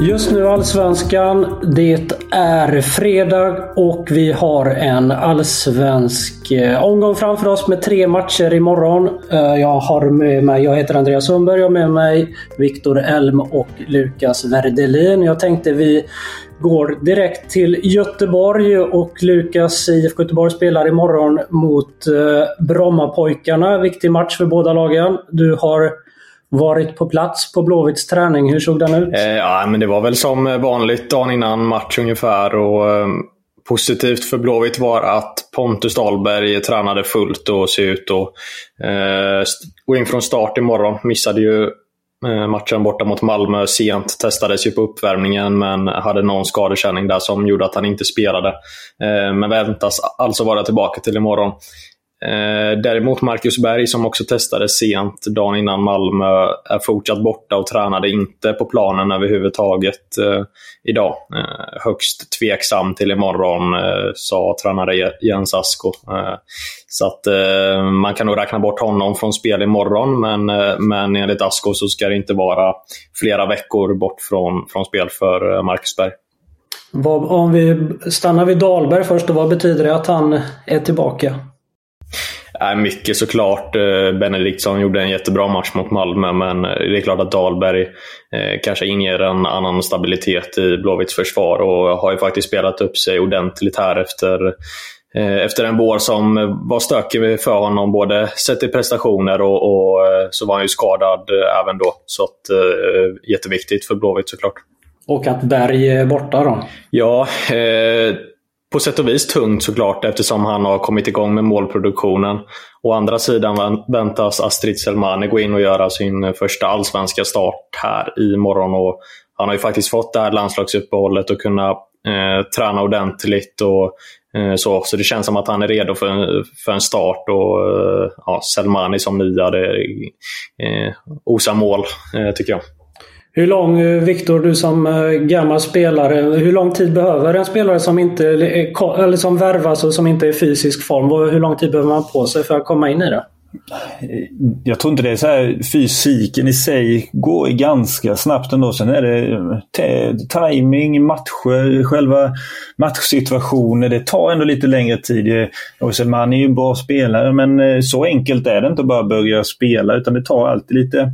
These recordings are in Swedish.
Just nu Allsvenskan. Det är fredag och vi har en allsvensk eh, omgång framför oss med tre matcher imorgon. Eh, jag har med mig, jag heter Andreas Sundberg, jag har med mig Viktor Elm och Lukas Werdelin. Jag tänkte vi går direkt till Göteborg och Lukas IFK Göteborg spelar imorgon mot eh, Brommapojkarna. Viktig match för båda lagen. Du har varit på plats på Blåvitts träning. Hur såg den ut? Eh, ja, men det var väl som vanligt dagen innan match ungefär. Och, eh, positivt för Blåvitt var att Pontus Dahlberg tränade fullt och ser ut att eh, gå in från start imorgon. Missade ju eh, matchen borta mot Malmö sent. Testades ju på uppvärmningen men hade någon skadekänning där som gjorde att han inte spelade. Eh, men väntas alltså vara tillbaka till imorgon. Eh, däremot Marcus Berg, som också testade sent dagen innan Malmö, är fortsatt borta och tränade inte på planen överhuvudtaget eh, idag. Eh, högst tveksam till imorgon, eh, sa tränare Jens Asko. Eh, så att eh, man kan nog räkna bort honom från spel imorgon, men, eh, men enligt Asko så ska det inte vara flera veckor bort från, från spel för eh, Marcus Berg. Vad, om vi stannar vid Dahlberg först, då, vad betyder det att han är tillbaka? Äh, mycket såklart. Eh, Benediktsson gjorde en jättebra match mot Malmö, men det är klart att Dahlberg eh, kanske inger en annan stabilitet i Blåvitts försvar och har ju faktiskt spelat upp sig ordentligt här efter eh, efter en vår som var stökig för honom, både sett i prestationer och, och så var han ju skadad även då. Så att, jätteviktigt för Blåvitt såklart. Och att Berg är borta då? Ja, eh, på sätt och vis tungt såklart eftersom han har kommit igång med målproduktionen. Å andra sidan väntas Astrid Selmani gå in och göra sin första allsvenska start här imorgon. Och han har ju faktiskt fått det här landslagsuppehållet och kunna eh, träna ordentligt. Och, eh, så. så det känns som att han är redo för en, för en start. Och eh, ja, Selmani som nya, det eh, osar mål eh, tycker jag. Hur lång, eh, Viktor, du som eh, gammal spelare, hur lång tid behöver en spelare som inte eh, eller som värvas och som inte är i fysisk form? Hur lång tid behöver man på sig för att komma in i det? Jag tror inte det är så här. Fysiken i sig går ganska snabbt ändå. Sen är det timing, matcher, själva matchsituationer. Det tar ändå lite längre tid. Man är ju en bra spelare men så enkelt är det inte att bara börja spela utan det tar alltid lite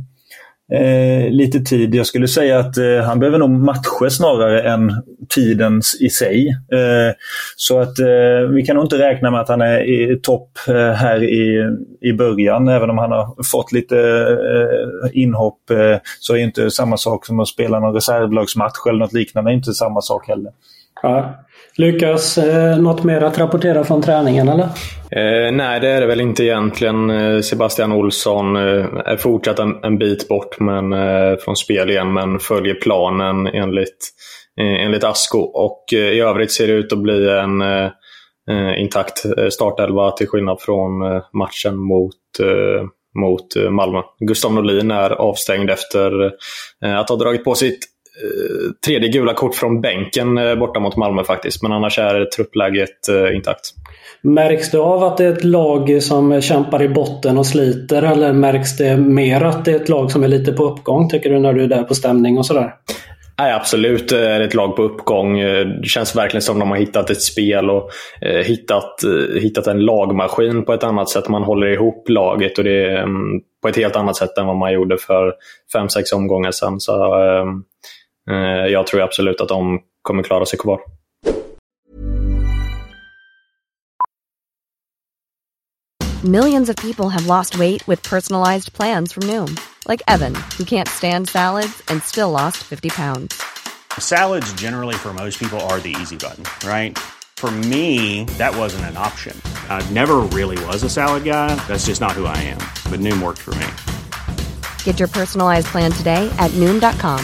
eh, lite tid. Jag skulle säga att eh, han behöver nog matcher snarare än tiden i sig. Eh, så att eh, vi kan nog inte räkna med att han är i topp eh, här i, i början. Även om han har fått lite eh, inhopp eh, så är det inte samma sak som att spela någon reservlagsmatch eller något liknande. Det är inte samma sak heller. Ja. Lukas, eh, något mer att rapportera från träningen eller? Eh, nej, det är det väl inte egentligen. Eh, Sebastian Olsson eh, är fortsatt en, en, bit bort men, eh, från spel igen, men följer planen enligt, eh, enligt Asko. Och eh, i övrigt ser det ut att bli en intakt startelva till skillnad från matchen mot mot Malmö. Gustav Norlin är avstängd efter att ha dragit på sitt tredje gula kort från bänken borta mot Malmö faktiskt. Men annars är truppläget intakt. Märks det av att det är ett lag som kämpar i botten och sliter eller märks det mer att det är ett lag som är lite på uppgång tycker du när du är där på stämning och sådär? Nej, absolut är det ett lag på uppgång. Det känns verkligen som de har hittat ett spel och eh, hittat, eh, hittat en lagmaskin på ett annat sätt. Man håller ihop laget och det är mm, på ett helt annat sätt än vad man gjorde för fem sex omgångar sedan. Så, eh, Eh, jag tror absolut att de kommer klara sig kvar. Millions of people have lost weight with personalized plans from Noom. Like Evan, who can't stand salads and still lost 50 pounds. Salads generally for most people are the easy button, right? For me, that wasn't an option. I never really was a salad guy. That's just not who I am. But Noom worked for me. Get your personalized plan today at Noom.com.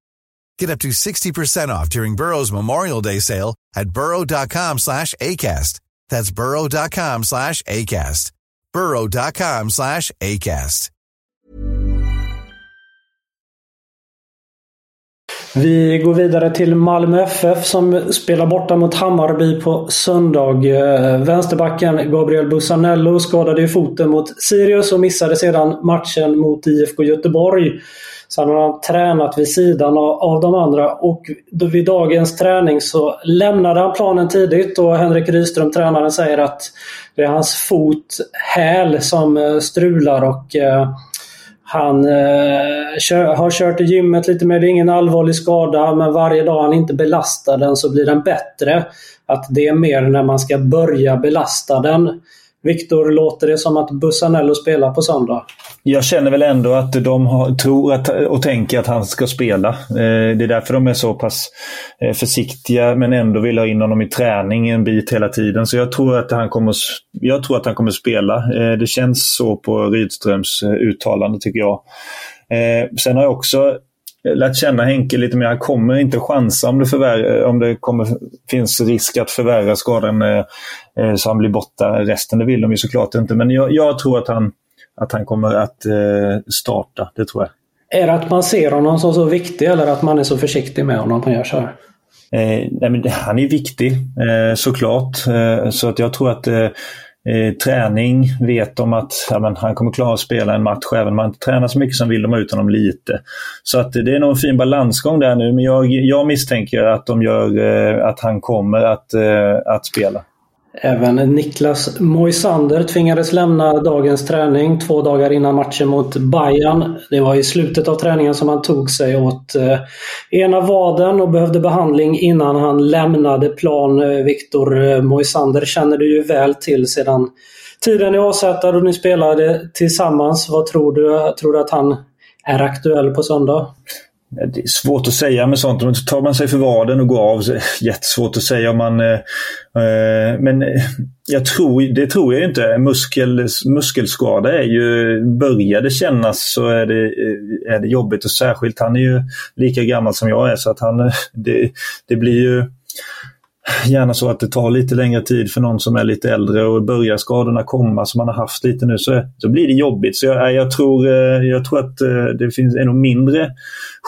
Get up to 60% off during Burrow's Memorial Day sale at burrow.com slash ACAST. That's burrow.com slash ACAST. burrow.com slash ACAST. Vi går vidare till Malmö FF som spelar borta mot Hammarby på söndag. Eh, vänsterbacken Gabriel Bussanello skadade i foten mot Sirius och missade sedan matchen mot IFK Göteborg. Sen har han tränat vid sidan av de andra och vid dagens träning så lämnade han planen tidigt och Henrik Rydström, tränaren, säger att det är hans fot, häl, som eh, strular och eh, han eh, kör, har kört i gymmet lite mer. Det är ingen allvarlig skada men varje dag han inte belastar den så blir den bättre. Att det är mer när man ska börja belasta den. Viktor, låter det som att Bussanello spelar på söndag? Jag känner väl ändå att de har, tror att, och tänker att han ska spela. Eh, det är därför de är så pass eh, försiktiga men ändå vill ha in honom i träning en bit hela tiden. Så jag tror att han kommer, jag tror att han kommer spela. Eh, det känns så på Rydströms eh, uttalande tycker jag. Eh, sen har jag också lärt känna Henke lite mer. Han kommer inte chansa om det, förvär- om det kommer, finns risk att förvärra skadan eh, så han blir borta resten. Det vill de ju såklart inte. Men jag, jag tror att han, att han kommer att eh, starta. Det tror jag. Är det att man ser honom som så viktig eller att man är så försiktig med honom att man gör så här? Eh, nej, men han är viktig eh, såklart. Eh, så att jag tror att eh, träning vet de att ja, men, han kommer klara att spela en match även om han inte tränar så mycket som vill de ha ut honom lite. Så att det är nog en fin balansgång där nu men jag, jag misstänker att de gör eh, att han kommer att, eh, att spela. Även Niklas Moisander tvingades lämna dagens träning två dagar innan matchen mot Bayern. Det var i slutet av träningen som han tog sig åt eh, ena vaden och behövde behandling innan han lämnade plan. Eh, Viktor eh, Moisander känner du ju väl till sedan tiden i AZ och ni spelade tillsammans. Vad tror du? Tror du att han är aktuell på söndag? Eh, det är svårt att säga med sånt. Tar man sig för vaden och går av, så är det jättesvårt att säga om man... Eh, eh men eh, jag tror, det tror jag inte. Muskel, muskelskada är ju... Börjar det kännas så är det, eh, är det jobbigt och särskilt han är ju lika gammal som jag är så att han... Det, det blir ju gärna så att det tar lite längre tid för någon som är lite äldre och börjar skadorna komma som man har haft lite nu så, så blir det jobbigt. Så jag, jag tror, eh, jag tror att eh, det finns ännu mindre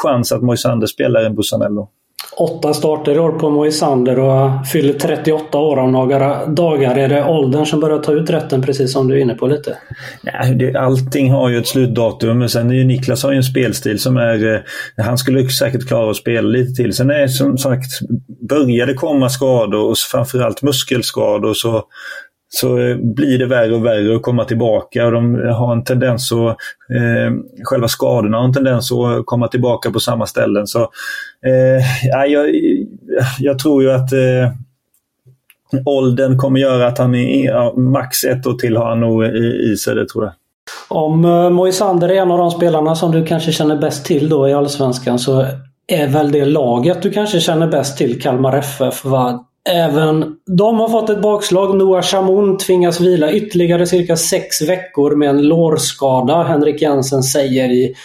chans att Moisander spelar än Bussanello åtta starter i år på Moisander och fyller 38 år om några dagar. Är det åldern som börjar ta ut rätten precis som du är inne på lite? Nej, det, allting har ju ett slutdatum. Men sen är ju Niklas har ju en spelstil som är... Eh, han skulle säkert klara att spela lite till. Sen är som sagt, börjar det komma skador och framförallt muskelskador så så eh, blir det värre och värre att komma tillbaka. Och de har en tendens att, eh, själva skadorna har en tendens att komma tillbaka på samma ställen. Så, eh, jag, jag tror ju att eh, åldern kommer göra att han är ja, max ett år till har han nog i, i sig, det tror jag. Om eh, Moisander är en av de spelarna som du kanske känner bäst till då i Allsvenskan så är väl det laget du kanske känner bäst till, Kalmar FF. Va? Även de har fått ett bakslag. Noah Chamoun tvingas vila ytterligare cirka sex veckor med en lårskada. Henrik Jensen säger i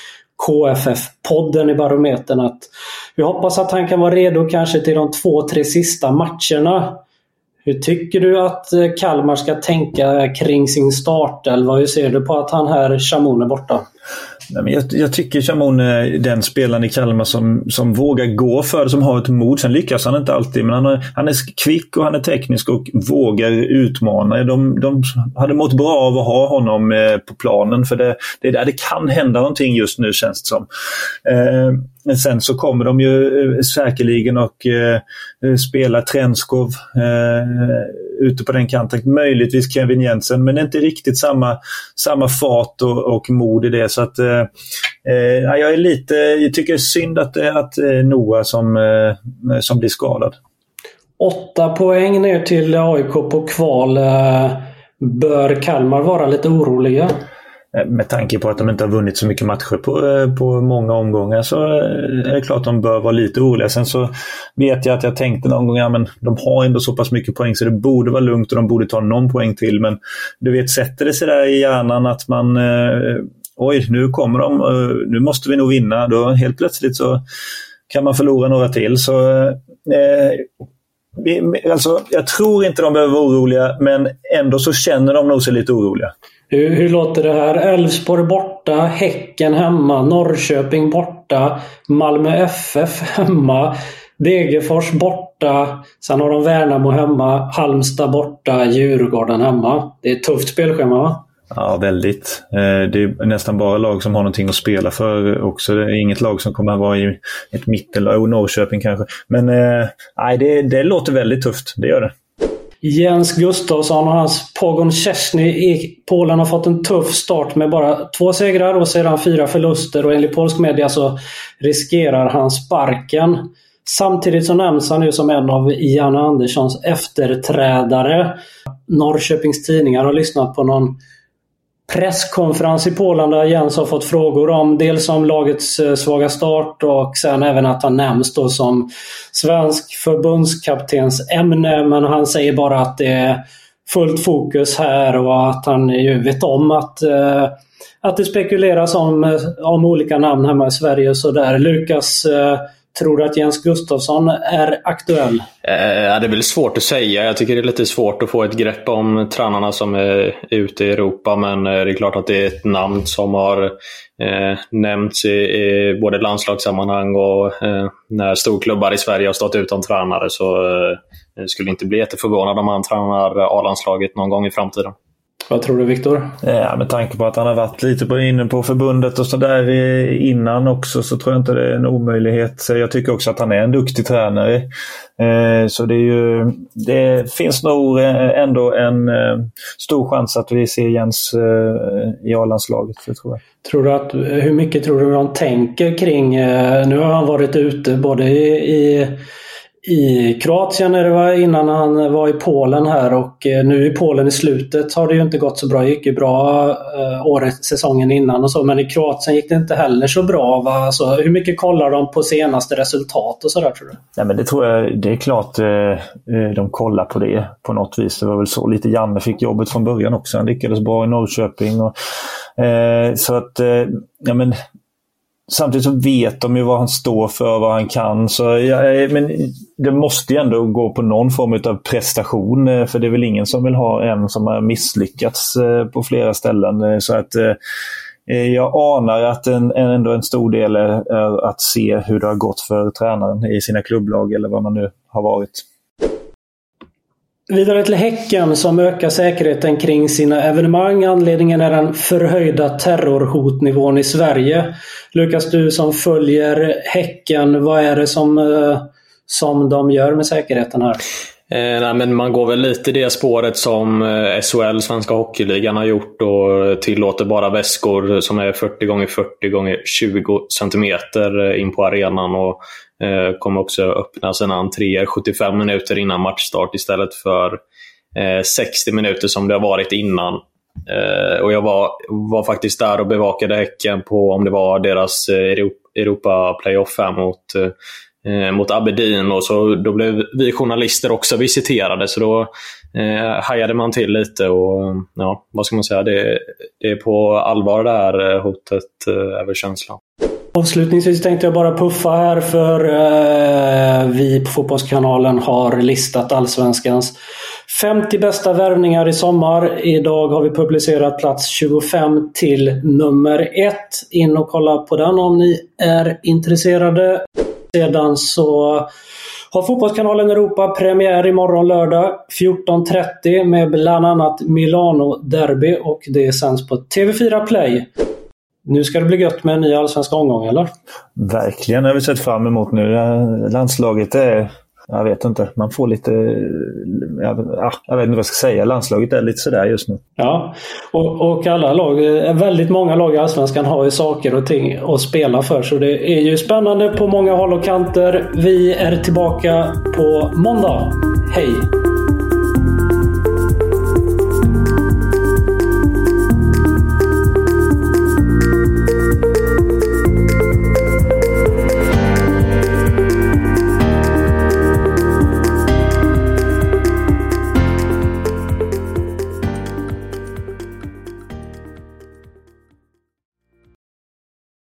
KFF-podden i Barometern att vi hoppas att han kan vara redo kanske till de två, tre sista matcherna. Hur tycker du att eh, Kalmar ska tänka kring sin startelva? Hur ser du på att han här Chamoun är borta? Nej, men jag, jag tycker Chamon är den spelaren i Kalmar som, som vågar gå för det, som har ett mod. Sen lyckas han inte alltid, men han är, han är kvick och han är teknisk och vågar utmana. De, de hade mått bra av att ha honom eh, på planen, för det, det är där det kan hända någonting just nu känns det som. Eh, men sen så kommer de ju eh, säkerligen att eh, eh, spela Trenskov eh, ute på den kanten. Möjligtvis Kevin Jensen, men inte riktigt samma, samma fart och, och mod i det. Så att, eh, eh jag är lite, jag tycker det är synd att det är att eh, Noah som, eh, som blir skadad. Åtta poäng ner till AIK på kval. Bör Kalmar vara lite oroliga? Eh, med tanke på att de inte har vunnit så mycket matcher på, eh, på många omgångar så eh, är det klart att de bör vara lite oroliga. Sen så vet jag att jag tänkte någon gång, ja men de har ändå så pass mycket poäng så det borde vara lugnt och de borde ta någon poäng till. Men du vet, sätter det sig där i hjärnan att man eh, oj, nu kommer de, eh, nu måste vi nog vinna. Då helt plötsligt så kan man förlora några till. Så eh, Alltså, jag tror inte de behöver vara oroliga, men ändå så känner de nog sig lite oroliga. Hur, hur låter det här? Elfsborg borta, Häcken hemma, Norrköping borta, Malmö FF hemma, Degerfors borta, sen har de Värnamo hemma, Halmstad borta, Djurgården hemma. Det är ett tufft spelschema va? Ja, väldigt. Eh, det är nästan bara lag som har någonting att spela för också. Det är inget lag som kommer att vara i ett mittenlag, Norrköping kanske. Men eh, nej, det, det låter väldigt tufft, det gör det. Jens Gustafsson och hans Pogon Szczesny i Polen har fått en tuff start med bara två segrar och sedan fyra förluster och enligt polsk media så riskerar han sparken. Samtidigt så nämns han ju som en av Janne Anderssons efterträdare. Norrköpings Tidningar har lyssnat på någon presskonferens i Polen där Jens har fått frågor om dels om lagets eh, svaga start och sen även att han nämns då som svensk förbundskaptens ämne. Men han säger bara att det är fullt fokus här och att han ju vet om att, eh, att det spekuleras om, eh, om olika namn hemma i Sverige och sådär. Lukas Tror du att Jens Gustafsson är aktuell? Eh, det är väl svårt att säga. Jag tycker det är lite svårt att få ett grepp om tränarna som är ute i Europa. Men eh, det är klart att det är ett namn som har eh, nämnts i, i både landslagssammanhang och eh, när storklubbar i Sverige har stått utan tränare. Så eh, jag skulle inte bli jätteförvånad om han tränar A-landslaget någon gång i framtiden. Vad tror du Viktor? Ja, med tanke på att han har varit lite på, inne på förbundet och sådär innan också så tror jag inte det är en omöjlighet. Jag tycker också att han är en duktig tränare. Eh, så det, är ju, det finns nog eh, ändå en eh, stor chans att vi ser Jens i A-landslaget. Tror, jag. tror du att, hur mycket tror du de tänker kring... Nu har han varit ute både i, i i Kroatien när det var innan han var i Polen här och eh, nu i Polen i slutet har det ju inte gått så bra. Det gick ju bra eh, året, säsongen innan och så men i Kroatien gick det inte heller så bra. Va? Alltså, hur mycket kollar de på senaste resultat och sådär tror du? Nej, men det tror jag, det är klart eh, de kollar på det på något vis. Det var väl så lite Janne fick jobbet från början också. Han lyckades bra i Norrköping. Och, eh, så att, eh, ja men Samtidigt så vet de ju vad han står för, och vad han kan. Så ja, eh, men det måste ju ändå gå på någon form av prestation. Eh, för det är väl ingen som vill ha en som har misslyckats eh, på flera ställen. Så att jag anar att en, ändå en stor del är att se hur det har gått för tränaren i sina klubblag eller vad man nu har varit. Vidare till Häcken som ökar säkerheten kring sina evenemang. Anledningen är den förhöjda terrorhotnivån i Sverige. Lukas, du som följer Häcken, vad är det som, eh, som de gör med säkerheten här? Eh, nej, men man går väl lite det spåret som eh, SHL, Svenska Hockeyligan, har gjort och tillåter bara väskor som är 40 gånger 40 gånger 20 cm eh, in på arenan. Och eh, kommer också öppna sina entréer 75 minuter innan matchstart istället för eh, 60 minuter som det har varit innan. Eh, och Jag var, var faktiskt där och bevakade Häcken på om det var deras eh, Europa-playoff här mot, eh, mot Aberdeen. Och så, då blev vi journalister också visiterade, så då eh, hajade man till lite. och ja, Vad ska man säga? Det, det är på allvar det här eh, hotet, eh, är väl känslan. Avslutningsvis tänkte jag bara puffa här för eh, vi på Fotbollskanalen har listat Allsvenskans 50 bästa värvningar i sommar. Idag har vi publicerat plats 25 till nummer 1. In och kolla på den om ni är intresserade. Sedan så har Fotbollskanalen Europa premiär imorgon lördag 14.30 med bland annat Milano Derby och det sänds på TV4 Play. Nu ska det bli gött med en ny allsvensk omgång, eller? Verkligen, det har vi sett fram emot nu. Landslaget är... Jag vet inte. Man får lite... Jag, jag vet inte vad jag ska säga. Landslaget är lite sådär just nu. Ja, och, och alla lag, väldigt många lag i Allsvenskan har ju saker och ting att spela för. Så det är ju spännande på många håll och kanter. Vi är tillbaka på måndag. Hej!